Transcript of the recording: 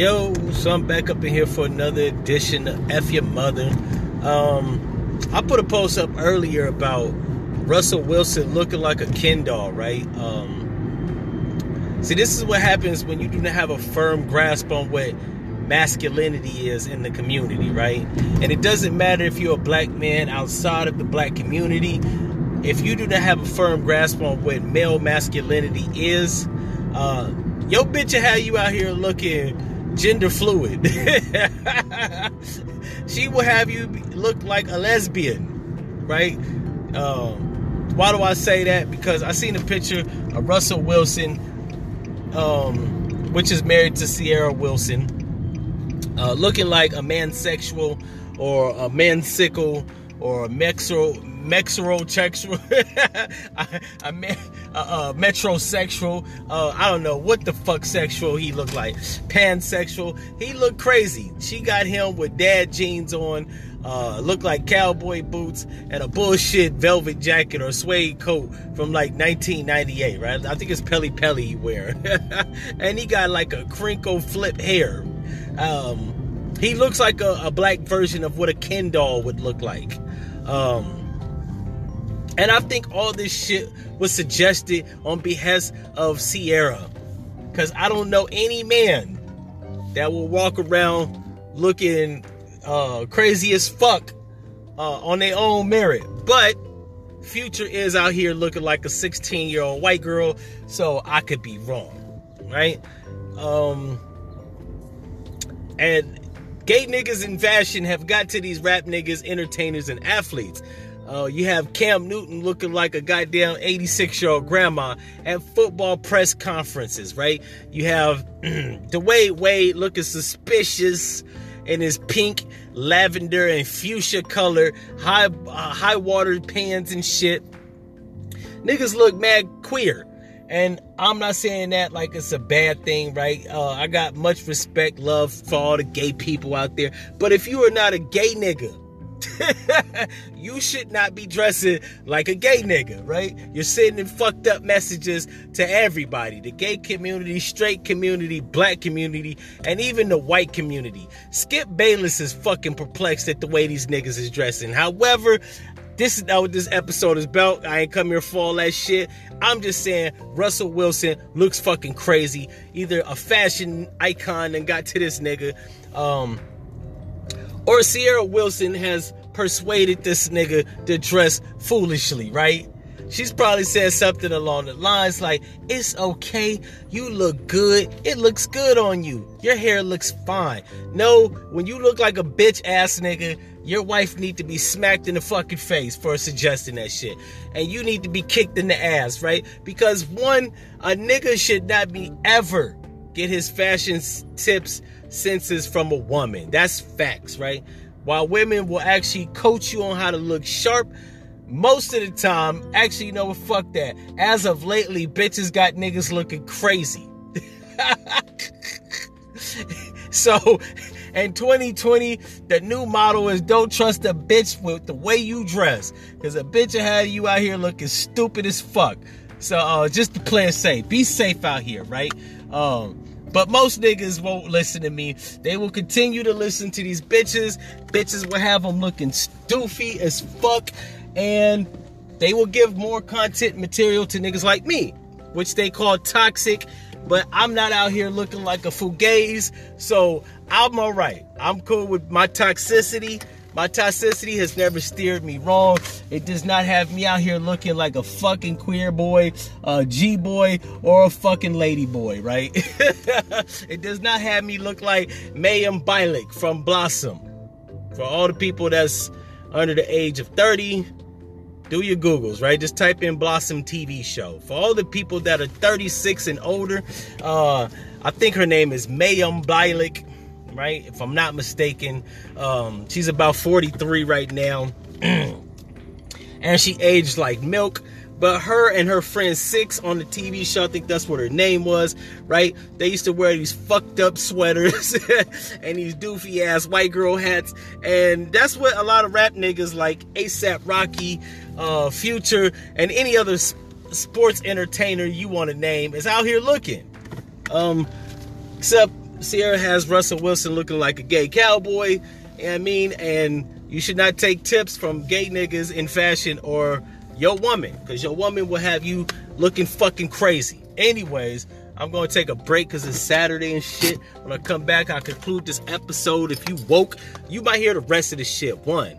Yo, so I'm back up in here for another edition of F Your Mother. Um, I put a post up earlier about Russell Wilson looking like a Ken doll, right? Um, see, this is what happens when you do not have a firm grasp on what masculinity is in the community, right? And it doesn't matter if you're a black man outside of the black community, if you do not have a firm grasp on what male masculinity is, uh, bitch have you out here looking gender fluid. she will have you look like a lesbian, right? Um, why do I say that? Because I seen a picture of Russell Wilson, um, which is married to Ciara Wilson, uh, looking like a mansexual or a mansicle or a mexro metrosexual, a, a, a, metrosexual. Uh, I don't know what the fuck sexual he looked like. Pansexual. He looked crazy. She got him with dad jeans on. Uh, looked like cowboy boots and a bullshit velvet jacket or suede coat from like 1998, right? I think it's Pelle Pelle he wear, and he got like a crinkle flip hair. Um, he looks like a, a, black version of what a Ken doll would look like. Um, and I think all this shit was suggested on behest of Ciara. Because I don't know any man that will walk around looking uh, crazy as fuck uh, on their own merit. But Future is out here looking like a 16 year old white girl, so I could be wrong, right? Um, and gay niggas in fashion have got to these rap niggas, entertainers, and athletes. Uh, you have Cam Newton looking like a goddamn 86 year old grandma at football press conferences, right? You have Dwyane Wade looking suspicious in his pink, lavender, and fuchsia color high uh, high water pants and shit. Niggas look mad queer. And I'm not saying that like it's a bad thing, right? Uh, I got much respect, love for all the gay people out there. But if you are not a gay nigga, you should not be dressing like a gay nigga, right? You're sending fucked up messages to everybody the gay community, straight community, black community, and even the white community. Skip Bayless is fucking perplexed at the way these niggas is dressing. However, this is not what this episode is about. I ain't come here for all that shit. I'm just saying Russell Wilson looks fucking crazy. Either a fashion icon and got to this nigga. Um, or Ciara Wilson has persuaded this nigga to dress foolishly, right? She's probably said something along the lines like, It's okay, you look good, it looks good on you, your hair looks fine. No, when you look like a bitch ass nigga, your wife need to be smacked in the fucking face for suggesting that shit. And you need to be kicked in the ass, right? Because one, a nigga should not be ever get his fashion tips senses from a woman. That's facts, right? While women will actually coach you on how to look sharp, most of the time, actually, you know what? Fuck that. As of lately, bitches got niggas looking crazy. so, in 2020, the new motto is don't trust a bitch with the way you dress. Because a bitch will have you out here looking stupid as fuck. So, uh, just to play it safe. Be safe out here, right? Um, but most niggas won't listen to me. They will continue to listen to these bitches. Bitches will have them looking stoofy as fuck. And they will give more content material to niggas like me, which they call toxic. But I'm not out here looking like a fugazi. So I'm alright. I'm cool with my toxicity. My toxicity has never steered me wrong. It does not have me out here looking like a fucking queer boy, a G boy, or a fucking lady boy, right? it does not have me look like Mayim Bialik from Blossom. For all the people that's under the age of 30, do your Googles, right? Just type in Blossom TV show. For all the people that are 36 and older, uh, I think her name is Mayim Bialik right? If I'm not mistaken. Um, she's about 43 right now. and she aged like milk. But her and her friend Six on the TV show, I think that's what her name was, right? They used to wear these fucked up sweaters and these doofy ass white girl hats. And that's what a lot of rap niggas like ASAP Rocky, uh, Future, and any other sports entertainer you want to name is out here looking. Um, except Ciara has Russell Wilson looking like a gay cowboy. I mean, and you should not take tips from gay niggas in fashion or your woman, because your woman will have you looking fucking crazy. Anyways, I'm gonna take a break because it's Saturday and shit. When I come back, I'll conclude this episode. If you woke, you might hear the rest of the shit. One.